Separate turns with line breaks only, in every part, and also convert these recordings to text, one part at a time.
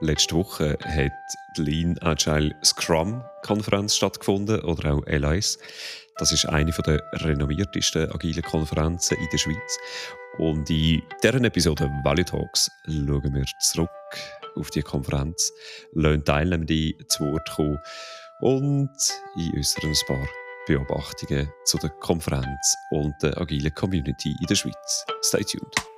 Letzte Woche hat die Lean Agile Scrum Konferenz stattgefunden oder auch LIS. Das ist eine der renommiertesten agilen Konferenzen in der Schweiz. Und in deren Episode Value Talks schauen wir zurück auf die Konferenz, lassen Teilnehmende zu Wort kommen und in ein paar Beobachtungen zu der Konferenz und der agilen Community in der Schweiz. Stay tuned.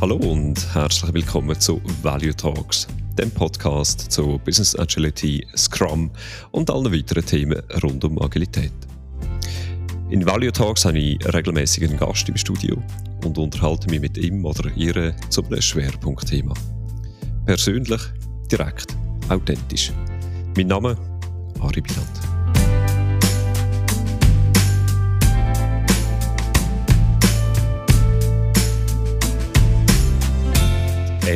Hallo und herzlich willkommen zu Value Talks, dem Podcast zu Business Agility, Scrum und allen weiteren Themen rund um Agilität. In Value Talks habe ich regelmäßig einen Gast im Studio und unterhalte mich mit ihm oder ihr zu einem Schwerpunktthema. Persönlich, direkt, authentisch. Mein Name Ari Biland.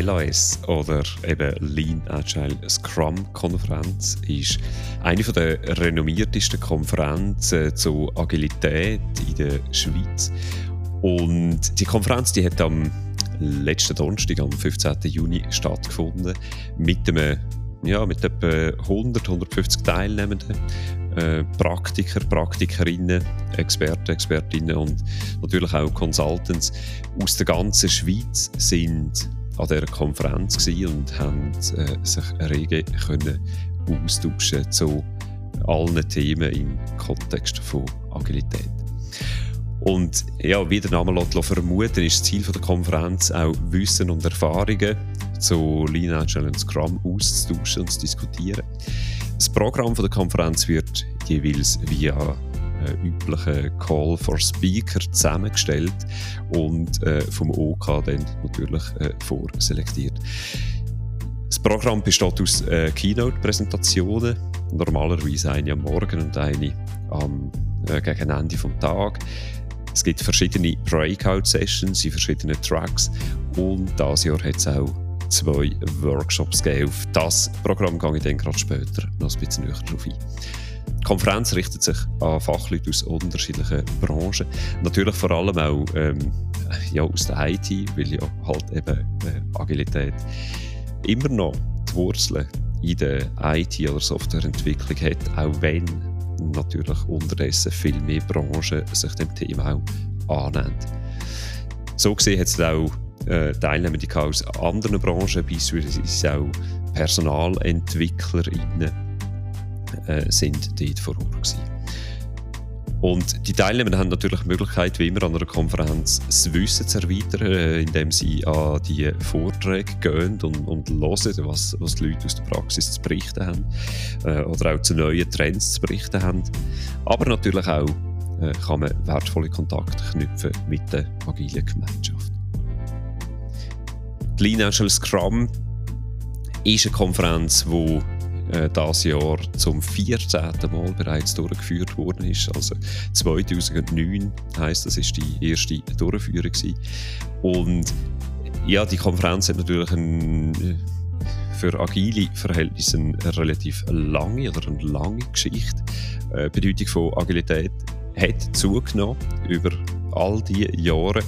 LAS oder eben Lean Agile Scrum Konferenz ist eine der renommiertesten Konferenzen zur Agilität in der Schweiz. Und die Konferenz die hat am letzten Donnerstag, am 15. Juni, stattgefunden mit einem ja, mit etwa 100, 150 Teilnehmenden, äh, Praktiker, Praktikerinnen, Experten, Expertinnen und natürlich auch Consultants aus der ganzen Schweiz sind an dieser Konferenz und haben äh, sich rege können austauschen zu allen Themen im Kontext von Agilität. Und ja, wie der Name vermuten, ist das Ziel der Konferenz auch Wissen und Erfahrungen zu Lean Agile und Scrum auszutauschen und zu diskutieren. Das Programm der Konferenz wird jeweils via äh, üblichen Call for Speaker zusammengestellt und äh, vom OK dann natürlich äh, vorselektiert. Das Programm besteht aus äh, Keynote-Präsentationen, normalerweise eine am Morgen und eine am, äh, gegen Ende des Tages. Es gibt verschiedene Breakout-Sessions in verschiedenen Tracks und dieses Jahr hat es auch zwei Workshops gegeben. Auf das Programm gehe ich dann gerade später noch ein bisschen näher drauf ein. Die Konferenz richtet sich an Fachleute aus unterschiedlichen Branchen. Natürlich vor allem auch ähm, ja, aus der IT, weil ja halt eben äh, Agilität immer noch die Wurzeln in der IT- oder Softwareentwicklung hat, auch wenn natürlich unterdessen viel mehr Branchen sich dem Thema auch annehmen. So gesehen hat es auch äh, Teilnehmende aus anderen Branchen, beispielsweise auch PersonalentwicklerInnen, äh, sind dort vor Ort gewesen. Und die Teilnehmer haben natürlich die Möglichkeit, wie immer an einer Konferenz, das Wissen zu erweitern, äh, indem sie an die Vorträge gehen und, und hören, was, was die Leute aus der Praxis zu berichten haben äh, oder auch zu neuen Trends zu berichten haben. Aber natürlich auch äh, kann man wertvolle Kontakte knüpfen mit der agilen Gemeinschaft. Die Lean Agile Scrum ist eine Konferenz, die äh, das Jahr zum 14. Mal bereits durchgeführt worden ist. Also 2009 heißt das ist die erste Durchführung gewesen. Und ja, die Konferenz hat natürlich ein, für agile Verhältnisse eine relativ lange oder eine lange Geschichte. Äh, die Bedeutung von Agilität hat zugenommen über all diese Jahre.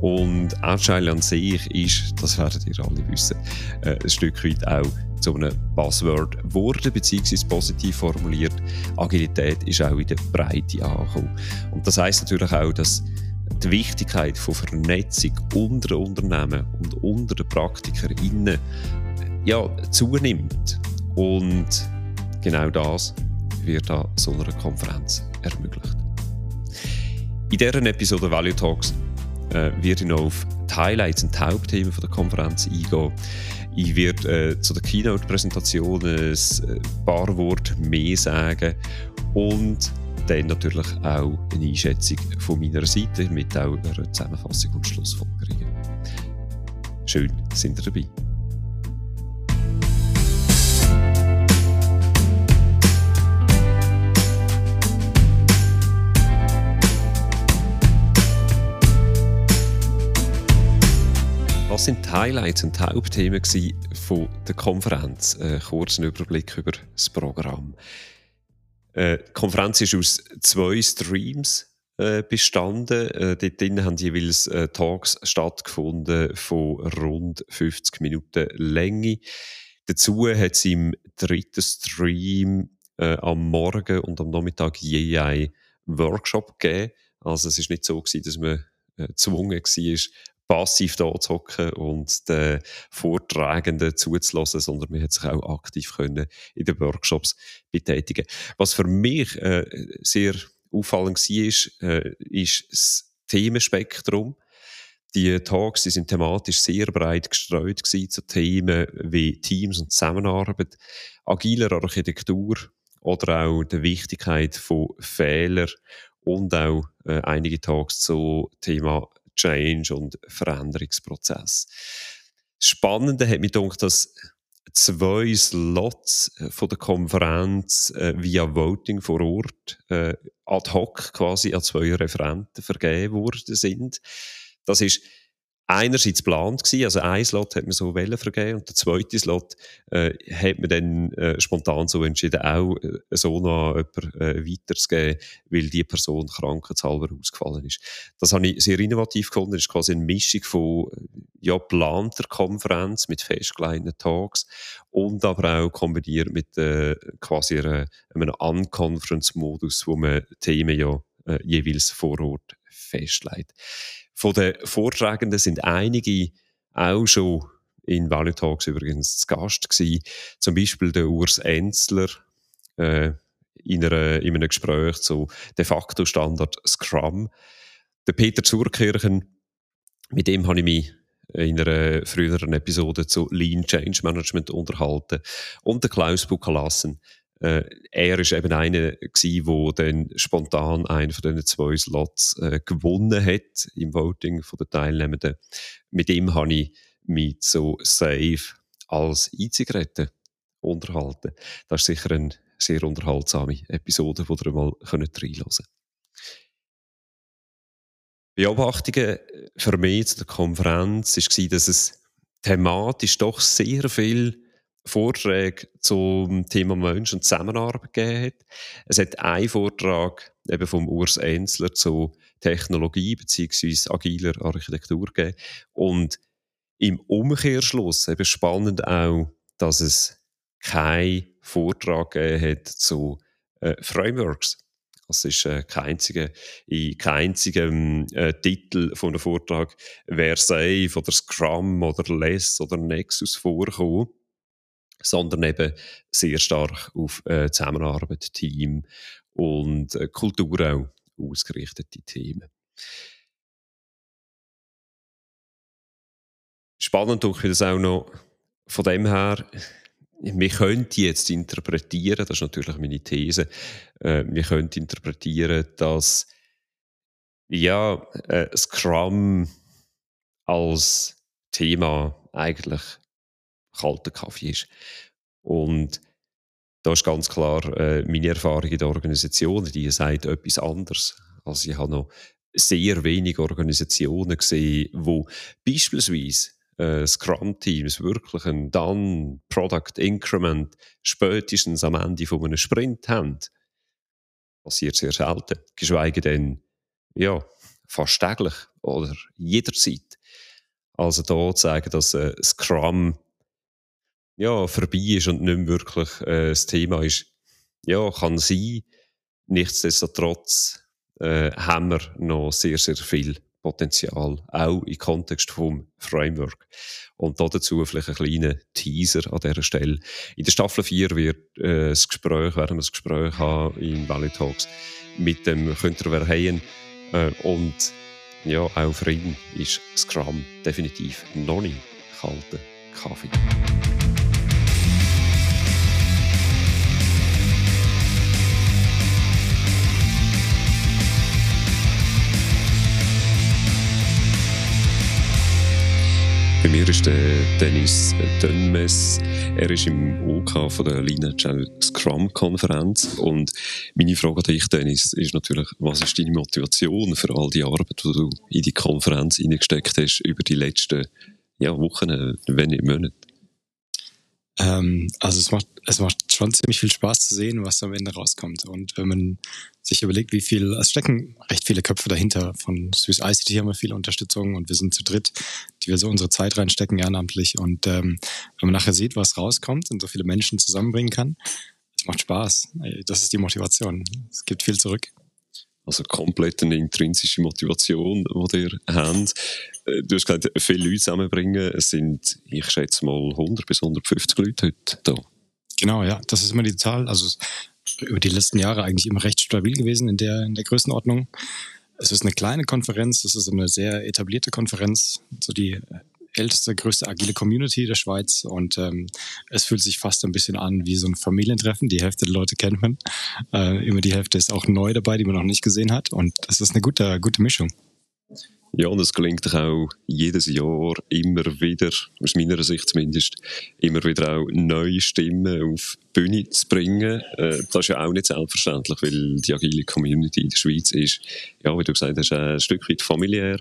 Und Agile an sich ist, das werdet ihr alle wissen, äh, ein Stück weit auch zu einem Buzzword wurde, beziehungsweise positiv formuliert, Agilität ist auch in der Breite angekommen. Und das heißt natürlich auch, dass die Wichtigkeit von Vernetzung unter Unternehmen und unter den PraktikerInnen ja, zunimmt. Und genau das wird an so einer Konferenz ermöglicht. In dieser Episode Value Talks äh, werde ich noch auf die Highlights und die Hauptthemen der Konferenz eingehen. Ich werde äh, zu der Keynote-Präsentation ein paar Worte mehr sagen und dann natürlich auch eine Einschätzung von meiner Seite mit auch einer Zusammenfassung und Schlussfolgerungen. Schön, sind ihr dabei. Was sind die Highlights und die Hauptthemen von der Konferenz? Ein kurzen Überblick über das Programm. Äh, die Konferenz ist aus zwei Streams äh, bestanden. Äh, dort haben jeweils äh, Talks stattgefunden von rund 50 Minuten Länge. Dazu hat es im dritten Stream äh, am Morgen und am Nachmittag je ein Workshop gegeben. Also es ist nicht so gewesen, dass man äh, gezwungen war, passiv da zu hocken und den Vortragenden zuzulassen, sondern man hat sich auch aktiv können in den Workshops betätigen. Was für mich äh, sehr auffallend war, ist, äh, ist das Themenspektrum. Die Talks die sind thematisch sehr breit gestreut gewesen zu Themen wie Teams und Zusammenarbeit, agiler Architektur oder auch der Wichtigkeit von Fehlern und auch äh, einige Talks zu Thema Change und Veränderungsprozess. Spannende hat mich gedacht, dass zwei Slots äh, von der Konferenz äh, via Voting vor Ort äh, ad hoc quasi an zwei Referenten vergeben worden sind. Das ist einerseits geplant gewesen, also ein Slot hat man so Wellen vergeben und der zweite Slot äh, hat man dann äh, spontan so entschieden, auch äh, so noch an jemanden äh, weiterzugeben, weil die Person krankheitshalber ausgefallen ist. Das habe ich sehr innovativ gefunden, das ist quasi eine Mischung von ja, geplanter Konferenz mit festgelegten Talks und aber auch kombiniert mit äh, quasi einer, einem Unconference-Modus, wo man Themen ja äh, jeweils vor Ort festlegt. Von den Vortragenden sind einige auch schon in Value Talks übrigens zu Gast gewesen. Zum Beispiel der Urs Enzler äh, in, einer, in einem Gespräch zu de facto Standard Scrum. Der Peter Zurkirchen, mit dem habe ich mich in einer früheren Episode zu Lean Change Management unterhalten. Und der Klaus Bukalassen, äh, er ist eben einer gewesen, der dann spontan einen von diesen zwei Slots äh, gewonnen hat im Voting von den Teilnehmenden. Mit ihm habe ich mich so safe als E-Zigarette unterhalten. Das ist sicher eine sehr unterhaltsame Episode, die ihr mal reinhören könnt. Beobachtungen für mich zu der Konferenz war, dass es thematisch doch sehr viel Vorträge zum Thema Mensch und Zusammenarbeit gegeben hat. Es hat einen Vortrag eben vom Urs Enzler zu Technologie bzw. agiler Architektur gegeben. Und im Umkehrschluss eben spannend auch, dass es keinen Vortrag gegeben hat zu äh, Frameworks. Das ist äh, kein einziger, in keinem einzigen äh, Titel von einem Vortrag Versailles oder Scrum oder Less oder Nexus vorkommen sondern eben sehr stark auf äh, Zusammenarbeit, Team und äh, Kultur auch ausgerichtete Themen. Spannend durch das auch noch von dem her, wir könnten jetzt interpretieren, das ist natürlich meine These, äh, wir könnten interpretieren, dass ja, äh, Scrum als Thema eigentlich kalter Kaffee ist. Und da ist ganz klar äh, meine Erfahrung in der Organisation, die sagt etwas anderes. Also ich habe noch sehr wenige Organisationen gesehen, wo beispielsweise äh, Scrum-Teams wirklich ein Done Product Increment spätestens am Ende von einem Sprint haben. Passiert sehr selten. Geschweige denn, ja, fast täglich oder jederzeit. Also da zu sagen, dass äh, Scrum ja, vorbei ist und nicht mehr wirklich äh, das Thema ist. Ja, kann sein. Nichtsdestotrotz äh, haben wir noch sehr, sehr viel Potenzial, auch im Kontext vom Framework. Und dazu vielleicht ein kleiner Teaser an dieser Stelle. In der Staffel 4 wird äh, das Gespräch, werden wir das Gespräch haben in Valley Talks mit dem Künter Verheyen. Äh, und ja, auch für ihn ist Scrum definitiv noch nicht kalter Kaffee. Bei mir ist der Dennis Dönmes. Er ist im OK von der Lean Agile Scrum Konferenz. Und meine Frage an dich, Dennis, ist natürlich, was ist deine Motivation für all die Arbeit, die du in die Konferenz hineingesteckt hast über die letzten ja, Wochen, wenn nicht Monate?
Ähm, also es macht, es macht schon ziemlich viel Spaß zu sehen, was am Ende rauskommt. Und wenn man sich überlegt, wie viel, es stecken recht viele Köpfe dahinter. Von Swiss ICT haben wir viele Unterstützung und wir sind zu dritt, die wir so unsere Zeit reinstecken ehrenamtlich. Und ähm, wenn man nachher sieht, was rauskommt und so viele Menschen zusammenbringen kann, es macht Spaß. Das ist die Motivation. Es gibt viel zurück.
Also komplett eine intrinsische Motivation, die ihr habt. Äh, du hast gesagt, viele Leute zusammenbringen. Es sind, ich schätze mal, 100 bis 150 Leute heute da.
Genau, ja. Das ist immer die Zahl. Also über die letzten Jahre eigentlich immer recht stabil gewesen in der, in der Größenordnung. Es ist eine kleine Konferenz, es ist eine sehr etablierte Konferenz. So die älteste, größte agile Community der Schweiz und ähm, es fühlt sich fast ein bisschen an wie so ein Familientreffen. Die Hälfte der Leute kennt man. Äh, immer die Hälfte ist auch neu dabei, die man noch nicht gesehen hat und das ist eine gute, gute Mischung.
Ja, und es gelingt auch jedes Jahr immer wieder, aus meiner Sicht zumindest, immer wieder auch neue Stimmen auf die Bühne zu bringen. Äh, das ist ja auch nicht selbstverständlich, weil die agile Community in der Schweiz ist, ja, wie du gesagt hast, ein Stück weit familiär.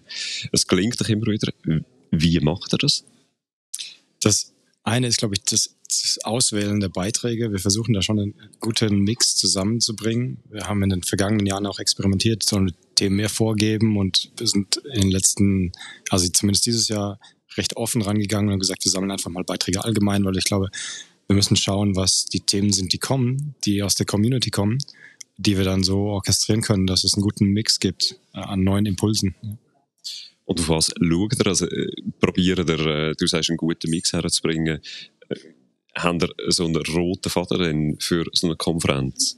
Es gelingt doch immer wieder. Wie macht er das?
Das eine ist, glaube ich, das, das Auswählen der Beiträge. Wir versuchen da schon einen guten Mix zusammenzubringen. Wir haben in den vergangenen Jahren auch experimentiert, so mit Themen mehr vorgeben und wir sind in den letzten, also zumindest dieses Jahr, recht offen rangegangen und gesagt, wir sammeln einfach mal Beiträge allgemein, weil ich glaube, wir müssen schauen, was die Themen sind, die kommen, die aus der Community kommen, die wir dann so orchestrieren können, dass es einen guten Mix gibt äh, an neuen Impulsen.
Und auf was schaut ihr? Also, äh, probieren ihr, äh, du sagst, einen guten Mix herzubringen. Haben ihr so einen roten Faden für so eine Konferenz?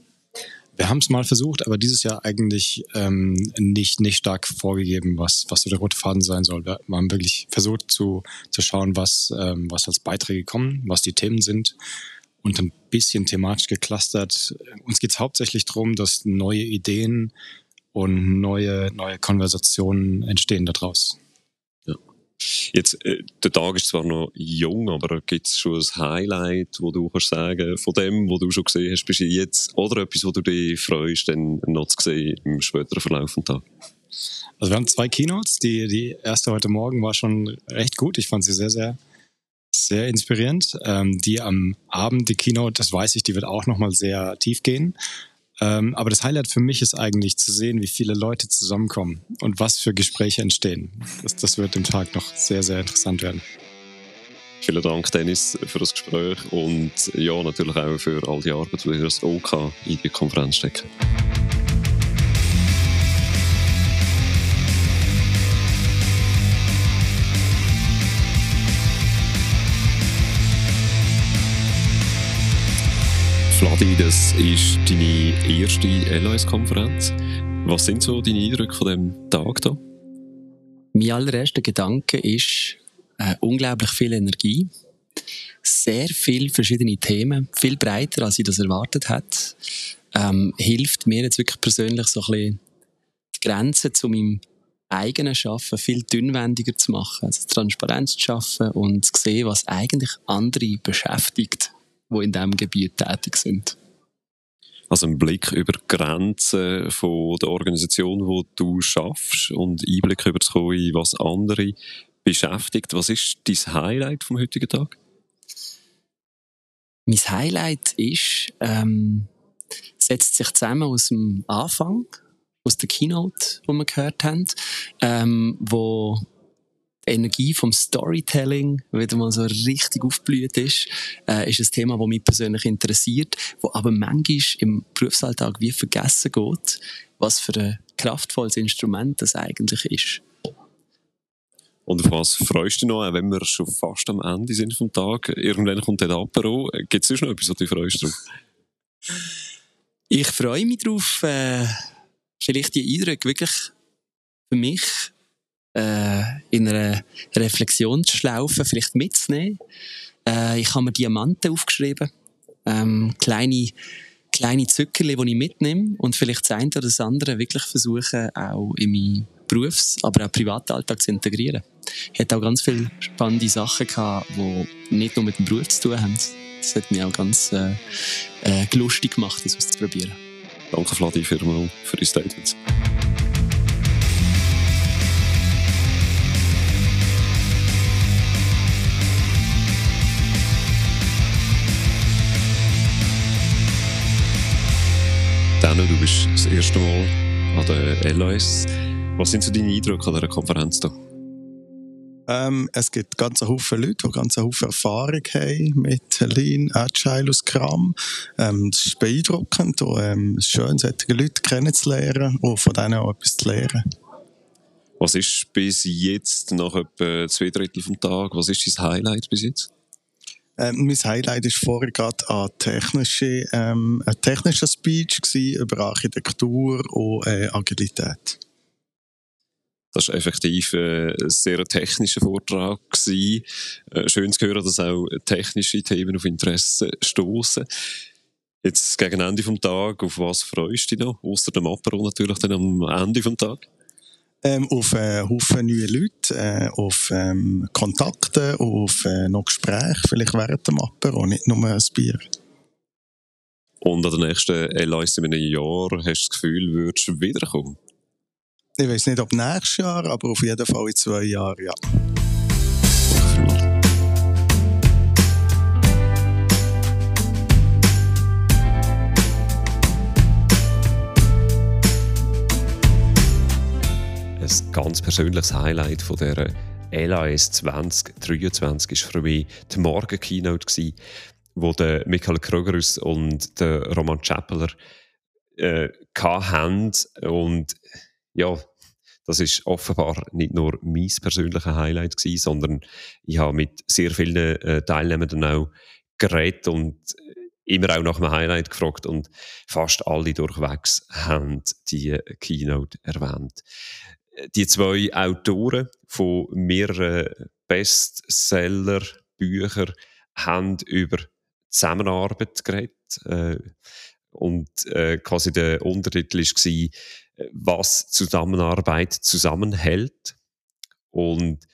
Wir haben es mal versucht, aber dieses Jahr eigentlich ähm, nicht, nicht stark vorgegeben, was, was so der rote Faden sein soll. Wir haben wirklich versucht zu, zu schauen, was, ähm, was als Beiträge kommen, was die Themen sind und ein bisschen thematisch geclustert. Uns geht es hauptsächlich darum, dass neue Ideen und neue, neue Konversationen entstehen daraus.
Jetzt, äh, der Tag ist zwar noch jung, aber gibt es schon ein Highlight, wo du kannst sagen, von dem, wo du schon gesehen hast, bis jetzt, oder etwas, wo du dich freust, dann noch zu sehen im späteren Verlauf des Tages?
Also wir haben zwei Keynotes. Die, die erste heute Morgen war schon recht gut. Ich fand sie sehr, sehr, sehr inspirierend. Ähm, die am Abend, die Keynote, das weiß ich, die wird auch nochmal sehr tief gehen. Ähm, aber das Highlight für mich ist eigentlich zu sehen, wie viele Leute zusammenkommen und was für Gespräche entstehen. Das, das wird im Tag noch sehr, sehr interessant werden.
Vielen Dank, Dennis, für das Gespräch und ja, natürlich auch für all die Arbeit, die ihr das OK in die Konferenz stecken. Fladi, das ist deine erste LOS-Konferenz. Was sind so deine Eindrücke von diesem Tag hier?
Mein allererster Gedanke ist äh, unglaublich viel Energie, sehr viele verschiedene Themen, viel breiter, als ich das erwartet hätte. Ähm, hilft mir jetzt wirklich persönlich so ein bisschen die Grenzen zu meinem eigenen Schaffen viel dünnwendiger zu machen, also Transparenz zu schaffen und zu sehen, was eigentlich andere beschäftigt die in diesem Gebiet tätig sind.
Also ein Blick über die Grenzen von der Organisation, wo du schaffst und Einblick über zu kommen, was andere beschäftigt. Was ist dein Highlight vom heutigen Tag?
Mein Highlight ist, ähm, setzt sich zusammen aus dem Anfang, aus der Keynote, die wir gehört haben, ähm, wo Energie vom Storytelling wieder mal so richtig aufblüht ist, äh, ist ein Thema, das mich persönlich interessiert, wo aber manchmal im Berufsalltag wie vergessen geht, was für ein kraftvolles Instrument das eigentlich ist.
Und auf was freust du dich noch, wenn wir schon fast am Ende sind vom Tag? Irgendwann kommt der Apero. Gibt es sonst noch etwas, was du freust drauf?
Ich freue mich darauf, äh, vielleicht die Eindrücke wirklich für mich äh, in einer Reflexionsschlaufe vielleicht mitzunehmen. Äh, ich habe mir Diamanten aufgeschrieben, ähm, kleine kleine Zückerli, die ich mitnehme und vielleicht das eine oder das andere wirklich versuchen, auch in meinen Berufs-, aber auch Privatalltag zu integrieren. Ich hatte auch ganz viele spannende Sachen gehabt, die nicht nur mit dem Beruf zu tun haben. Das hat mich auch ganz äh, äh, lustig gemacht, das auszuprobieren.
Danke, Vladi, für, für die Statements. Benno, du bist das erste Mal an der LOS. Was sind so deine Eindrücke an dieser Konferenz hier?
Ähm, es gibt ganz Haufen Leute, die ganz Haufen Erfahrung haben mit Lean, Agile und Scrum. Ähm, das ist beeindruckend und ähm, es ist schön, solche Leute kennenzulernen und von denen auch etwas zu lernen.
Was ist bis jetzt, nach etwa zwei Drittel vom Tag, was ist dein Highlight bis jetzt?
Ähm, mein Highlight war vorher gerade ein technischer ähm, ein technischer Speech über Architektur und äh, Agilität.
Das war effektiv äh, ein sehr technischer Vortrag. Äh, schön zu hören, dass auch technische Themen auf Interesse stoßen. Jetzt gegen Ende des Tages, auf was freust du dich noch? Außer dem Apero natürlich dann am Ende des Tages?
Ähm, auf äh, Haufen neue Leute, äh, auf ähm, Kontakte, auf äh, noch Gespräche, vielleicht während dem Apero, nicht nur ein Bier.
Und an der nächsten LIS in einem Jahr hast du das Gefühl, würdest du wiederkommen?
Ich weiß nicht, ob nächstes Jahr, aber auf jeden Fall in zwei Jahren, ja.
Ein ganz persönliches Highlight von dieser LAS 2023 war für mich die Morgen-Keynote, wo der Michael Krogerus und der Roman Chappeler äh, hatten. Und ja, das ist offenbar nicht nur mein persönliches Highlight gewesen, sondern ich habe mit sehr vielen äh, Teilnehmern auch geredet und immer auch nach einem Highlight gefragt und fast alle durchwegs haben die Keynote erwähnt. Die zwei Autoren von mehreren Bestseller-Büchern haben über Zusammenarbeit geredet. Äh, und äh, quasi der Untertitel war, was Zusammenarbeit zusammenhält. Und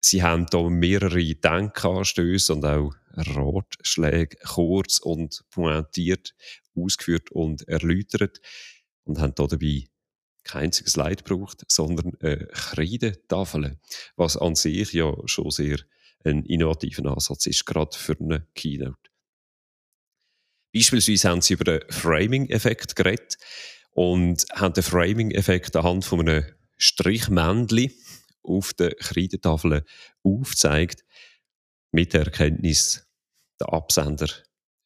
sie haben da mehrere Denkanstöße und auch Ratschläge kurz und pointiert ausgeführt und erläutert und haben da dabei kein einziges Leid gebraucht, sondern eine Kreidetafel, was an sich ja schon sehr ein innovativer Ansatz ist, gerade für eine Keynote. Beispielsweise haben sie über den Framing-Effekt geredet und haben den Framing-Effekt anhand von einem Strichmännchen auf der Kreidetafel aufgezeigt, mit der Erkenntnis, der Absender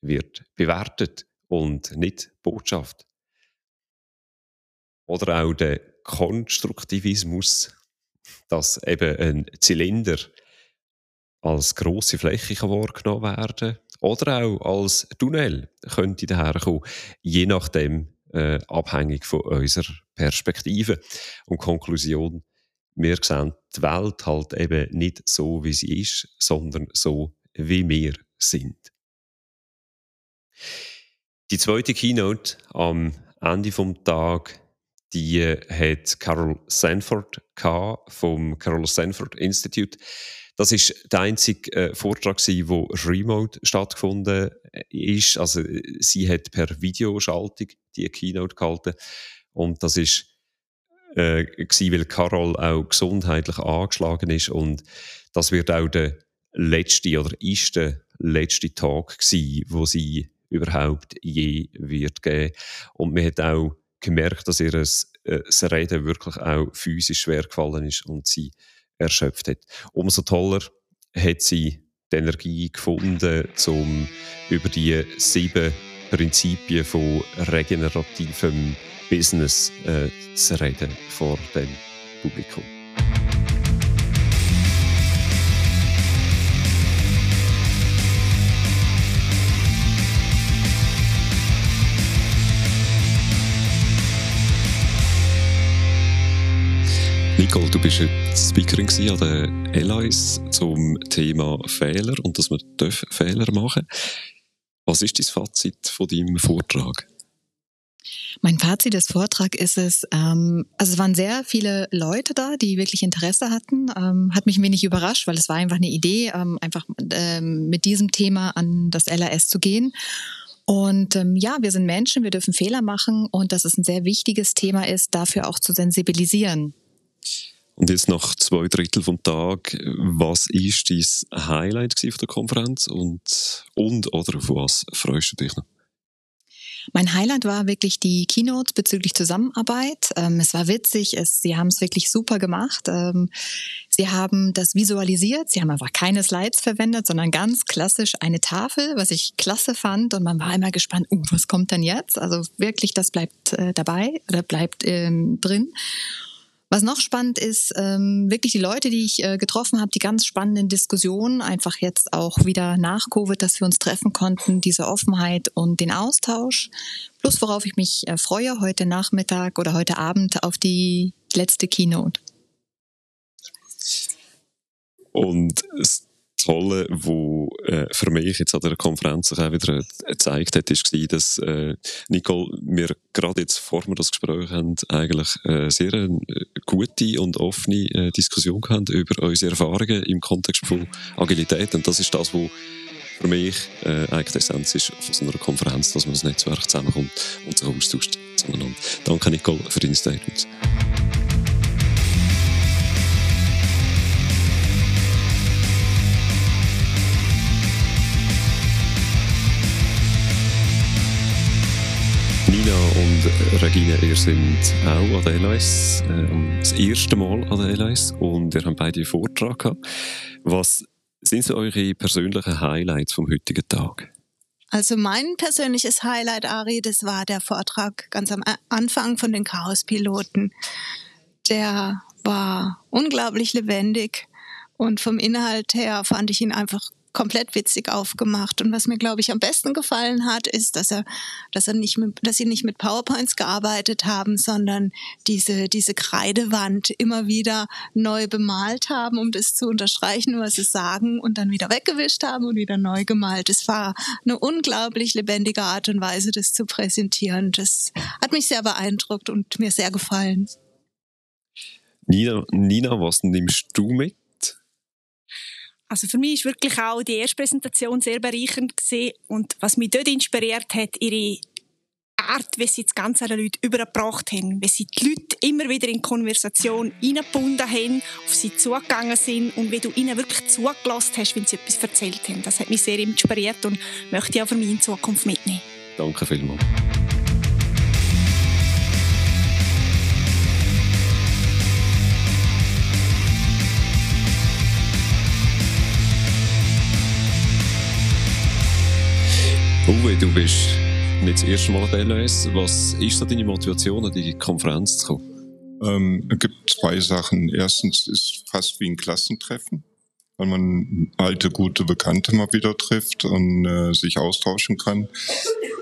wird bewertet und nicht Botschaft. Oder auch der Konstruktivismus, dass eben ein Zylinder als grosse Fläche wahrgenommen werden oder auch als Tunnel könnte daherkommen, je nachdem äh, abhängig von unserer Perspektive. Und Konklusion, wir sehen die Welt halt eben nicht so, wie sie ist, sondern so, wie wir sind. Die zweite Keynote am Ende vom Tag, die hat Carol Sanford vom Carol Sanford Institute. Das ist der einzige äh, Vortrag, der remote stattgefunden ist. Also sie hat per Videoschaltung die Keynote gehalten und das ist äh, gewesen, weil Carol auch gesundheitlich angeschlagen ist und das wird auch der letzte oder ist der letzte Tag gewesen, wo sie überhaupt je wird geben. Und man hat auch gemerkt, dass ihr äh, das Reden wirklich auch physisch schwer gefallen ist und sie erschöpft hat. Umso toller hat sie die Energie gefunden, um über die sieben Prinzipien von regenerativem Business äh, zu reden vor dem Publikum. Nicole, du bist heute Speakerin an der Elois zum Thema Fehler und dass man Fehler machen Was ist dein Fazit von deinem Vortrag?
Mein Fazit des Vortrags ist es, ähm, also es waren sehr viele Leute da, die wirklich Interesse hatten. Ähm, hat mich ein wenig überrascht, weil es war einfach eine Idee, ähm, einfach ähm, mit diesem Thema an das LAS zu gehen. Und ähm, ja, wir sind Menschen, wir dürfen Fehler machen und dass es ein sehr wichtiges Thema ist, dafür auch zu sensibilisieren.
Und jetzt nach zwei Drittel vom Tag, was ist dein Highlight von der Konferenz und, und oder auf was freust du dich noch?
Mein Highlight war wirklich die Keynote bezüglich Zusammenarbeit. Ähm, es war witzig, es, sie haben es wirklich super gemacht. Ähm, sie haben das visualisiert, sie haben einfach keine Slides verwendet, sondern ganz klassisch eine Tafel, was ich klasse fand. Und man war immer gespannt, uh, was kommt denn jetzt? Also wirklich, das bleibt äh, dabei oder bleibt ähm, drin. Was noch spannend ist, ähm, wirklich die Leute, die ich äh, getroffen habe, die ganz spannenden Diskussionen, einfach jetzt auch wieder nach Covid, dass wir uns treffen konnten, diese Offenheit und den Austausch. Plus worauf ich mich äh, freue, heute Nachmittag oder heute Abend auf die letzte Keynote.
Und Tolle, wo äh, für mich jetzt an der Konferenz auch wieder äh, gezeigt hat, ist dass äh, Nicole, wir gerade jetzt, vor wir das Gespräch haben, eigentlich äh, sehr eine äh, gute und offene äh, Diskussion haben über unsere Erfahrungen im Kontext von Agilität. Und das ist das, was für mich äh, eigentlich die Essenz ist von so einer Konferenz, dass man das Netzwerk zusammenkommt und sich austauscht zueinander. Danke, Nicole, für deine Statements. Nina und Regina, ihr sind auch an der LAS, äh, das erste Mal an der LAS und ihr habt beide einen Vortrag gehabt. Was sind so eure persönlichen Highlights vom heutigen Tag?
Also mein persönliches Highlight, Ari, das war der Vortrag ganz am Anfang von den Chaospiloten. Der war unglaublich lebendig und vom Inhalt her fand ich ihn einfach komplett witzig aufgemacht. Und was mir, glaube ich, am besten gefallen hat, ist, dass er, dass er nicht mit, dass sie nicht mit PowerPoints gearbeitet haben, sondern diese, diese Kreidewand immer wieder neu bemalt haben, um das zu unterstreichen, was sie sagen und dann wieder weggewischt haben und wieder neu gemalt. Es war eine unglaublich lebendige Art und Weise, das zu präsentieren. Das hat mich sehr beeindruckt und mir sehr gefallen.
Nina, Nina was nimmst du mit?
Also für mich ist wirklich auch die erste Präsentation sehr bereichernd gewesen. und was mich dort inspiriert hat, ihre Art, wie sie das Ganze den Leuten übergebracht haben, wie sie die Leute immer wieder in Konversation eingebunden haben, auf sie zugegangen sind und wie du ihnen wirklich zugelassen hast, wenn sie etwas erzählt haben. Das hat mich sehr inspiriert und möchte ich auch für mich in Zukunft mitnehmen.
Danke vielmals. Uwe, du bist nicht das erste Mal an der LS. Was ist so deine Motivation, an die Konferenz zu kommen?
Ähm, es gibt zwei Sachen. Erstens ist fast wie ein Klassentreffen, weil man alte, gute Bekannte mal wieder trifft und äh, sich austauschen kann.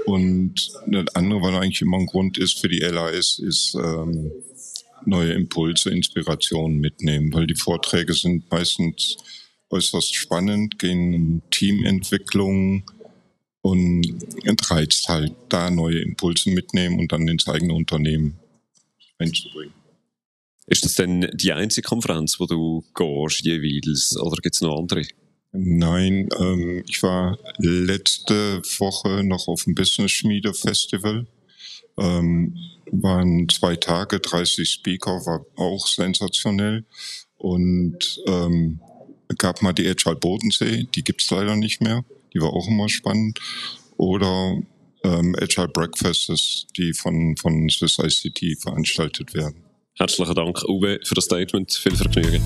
Und das andere, was eigentlich immer ein Grund ist für die LAS, ist ähm, neue Impulse, Inspirationen mitnehmen, weil die Vorträge sind meistens äußerst spannend, gehen um Teamentwicklung, und reizt halt, da neue Impulse mitnehmen und dann ins eigene Unternehmen einzubringen.
Ist das denn die einzige Konferenz, wo du gehst jeweils, oder gibt es noch andere?
Nein, ähm, ich war letzte Woche noch auf dem Business Schmiede Festival. Ähm, waren zwei Tage, 30 Speaker, war auch sensationell. Und ähm, gab mal die Agile Bodensee, die gibt's leider nicht mehr die war auch immer spannend. Oder ähm, Agile Breakfasts, die von, von Swiss ICT veranstaltet werden.
Herzlichen Dank, Uwe, für das Statement. Viel Vergnügen.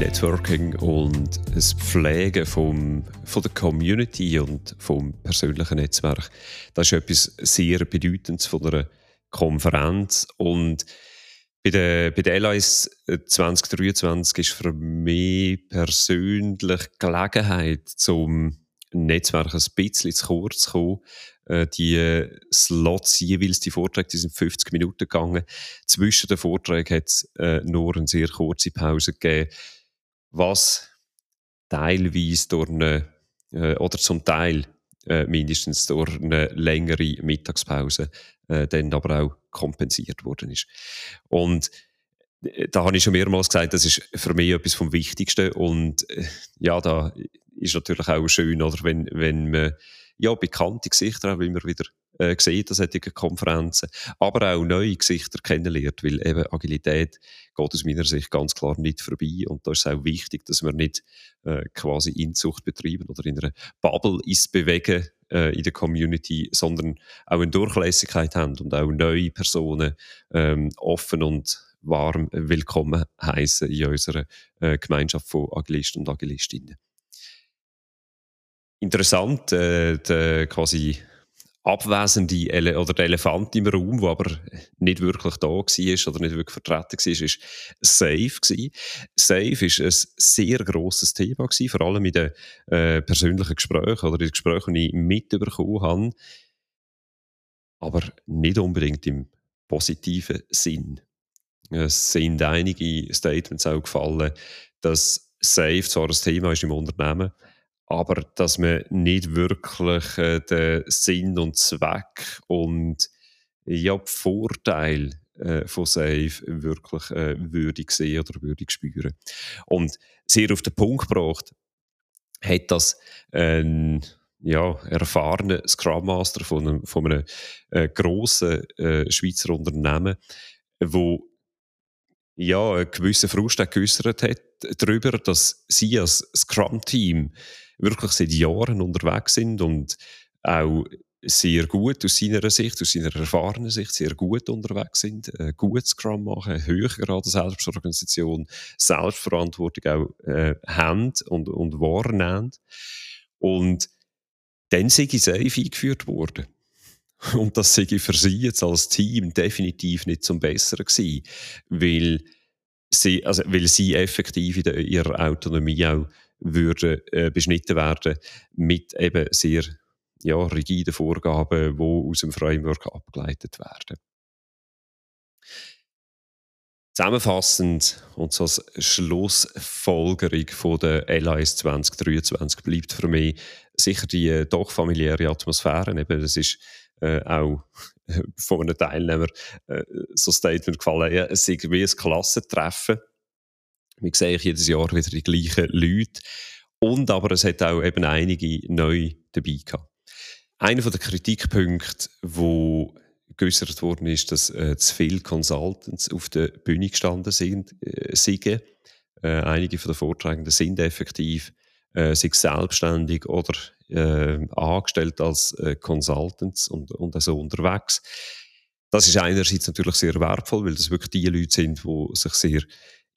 Networking und das Pflegen vom, von der Community und vom persönlichen Netzwerk, das ist etwas sehr Bedeutendes von einer Konferenz und bei der, bei der LIS 2023 ist für mich persönlich Gelegenheit, zum Netzwerk ein bisschen zu kurz zu kommen. Äh, die Slots, jeweils die Vorträge, die sind 50 Minuten gegangen. Zwischen den Vorträgen hat es äh, nur eine sehr kurze Pause gegeben was teilweise durch eine, äh, oder zum Teil äh, mindestens durch eine längere Mittagspause äh, dann aber auch kompensiert worden ist. Und äh, da habe ich schon mehrmals gesagt, das ist für mich etwas vom Wichtigsten und äh, ja, da ist natürlich auch schön, oder wenn, wenn man ja, bekannte Gesichter auch immer wieder äh, sieht an solchen Konferenzen, aber auch neue Gesichter kennenlernt, weil eben Agilität geht aus meiner Sicht ganz klar nicht vorbei und da ist es auch wichtig, dass wir nicht äh, quasi Inzucht betreiben oder in einer Bubble ist bewegen äh, in der Community, sondern auch eine Durchlässigkeit haben und auch neue Personen ähm, offen und warm willkommen heißen in unserer äh, Gemeinschaft von Agilisten und Agilistinnen. Interessant, äh, der quasi abwesende Ele oder der Elefant im Raum, der aber nicht wirklich da war oder nicht wirklich vertreten war, ist Safe gewesen. Safe ist ein sehr grosses Thema gewesen, vor allem in den äh, persönlichen Gesprächen oder in den Gesprächen, die ich mitbekommen habe, aber nicht unbedingt im positiven Sinn. Es sind einige Statements auch gefallen, dass Safe zwar ein Thema ist im Unternehmen, aber dass man nicht wirklich äh, den Sinn und Zweck und ja, die Vorteile äh, von Safe wirklich äh, würdig sehen oder würdig spüren. Und sehr auf den Punkt gebracht hat das ein ja, erfahrener Scrum Master von einem, von einem äh, grossen äh, Schweizer Unternehmen, wo ja, einen gewissen Frust geäußert hat darüber, dass sie als Scrum-Team wirklich seit Jahren unterwegs sind und auch sehr gut aus seiner Sicht, aus seiner erfahrenen Sicht, sehr gut unterwegs sind, äh, gut Scrum machen, höher Selbstorganisation, Selbstverantwortung auch äh, haben und, und wahrnehmen. Und dann sei Safe eingeführt worden. Und das sei für sie jetzt als Team definitiv nicht zum Besseren gewesen, weil sie, also, weil sie effektiv in der, ihrer Autonomie auch würden äh, beschnitten werden mit eben sehr ja, rigiden Vorgaben, die aus dem Framework abgeleitet werden. Zusammenfassend und so als Schlussfolgerung von der LAS 2023 bleibt für mich sicher die äh, doch familiäre Atmosphäre. Eben, das ist äh, auch von einem Teilnehmer äh, so ein Statement gefallen, ja, es ist wie ein Klassentreffen wir sehen jedes Jahr wieder die gleichen Leute. Und aber es hat auch eben einige neu dabei gehabt. Einer der Kritikpunkte, wo geäußert worden ist, dass äh, zu viele Consultants auf der Bühne gestanden sind, äh, sind. Äh, einige von den Vortragenden sind effektiv äh, sich selbstständig oder äh, angestellt als äh, Consultants und, und also unterwegs. Das ist einerseits natürlich sehr wertvoll, weil das wirklich die Leute sind, die sich sehr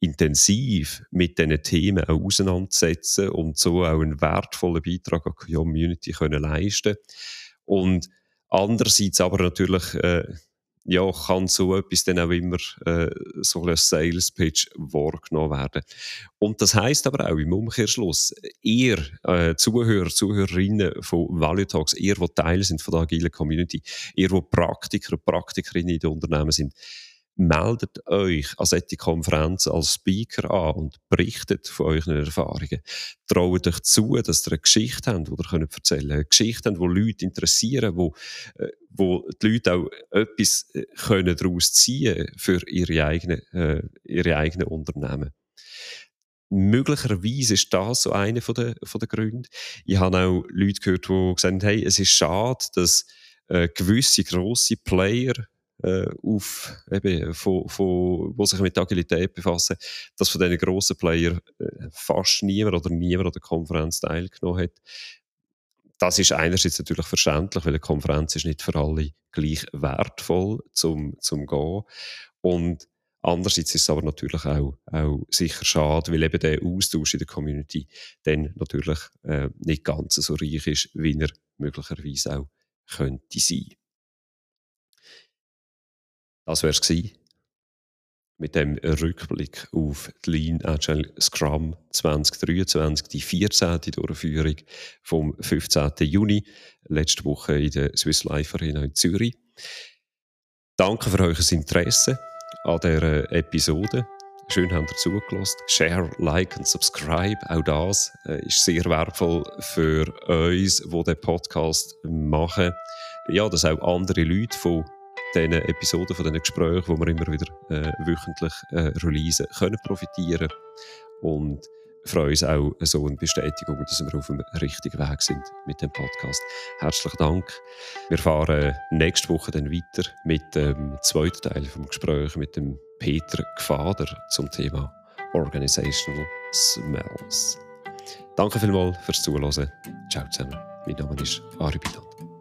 intensiv mit diesen Themen auch auseinandersetzen und so auch einen wertvollen Beitrag an die Community können leisten Und andererseits aber natürlich, äh, ja, kann so etwas dann auch immer äh, so ein Sales Pitch wahrgenommen werden. Und das heißt aber auch im Umkehrschluss, ihr äh, Zuhörer, Zuhörerinnen von Value Talks, ihr, die Teil sind von der agilen Community, ihr, die Praktiker, Praktikerinnen in den Unternehmen sind, meldet euch an solche Konferenzen als Speaker an und berichtet von euren Erfahrungen. Traut euch zu, dass ihr eine Geschichte habt, die ihr könnt erzählen könnt. Eine Geschichte habt, die Leute interessieren, wo, äh, wo die Leute auch etwas äh, können daraus ziehen für ihre eigenen, äh, ihre eigenen Unternehmen. Möglicherweise ist das so einer von der, von der Gründe. Ich habe auch Leute gehört, die gesagt haben, hey, es ist schade, dass äh, gewisse grosse Player äh, auf, eben, von, von, wo sich mit Agilität befassen, dass von diesen grossen Player äh, fast niemand oder niemand an der Konferenz teilgenommen hat. Das ist einerseits natürlich verständlich, weil eine Konferenz ist nicht für alle gleich wertvoll zum, zum Gehen. Und andererseits ist es aber natürlich auch, auch sicher schade, weil eben der Austausch in der Community dann natürlich äh, nicht ganz so reich ist, wie er möglicherweise auch könnte sein. Das wäre es mit dem Rückblick auf die Lean Agile Scrum 2023, die 14. Durchführung vom 15. Juni, letzte Woche in der Swiss Life Arena in Zürich. Danke für euer Interesse an dieser Episode. Schön habt ihr zugelassen. Share, like und subscribe. Auch das äh, ist sehr wertvoll für uns, die den Podcast machen. Ja, dass auch andere Leute von diesen Episoden, von diesen Gesprächen, die wir immer wieder äh, wöchentlich äh, releasen, können profitieren. Und freuen uns auch so eine Bestätigung, dass wir auf dem richtigen Weg sind mit dem Podcast. Herzlichen Dank. Wir fahren nächste Woche dann weiter mit dem zweiten Teil vom Gespräch mit dem Peter Gfader zum Thema Organizational Smells. Danke vielmals fürs Zuhören. Ciao zusammen. Mein Name ist Ari Bidan.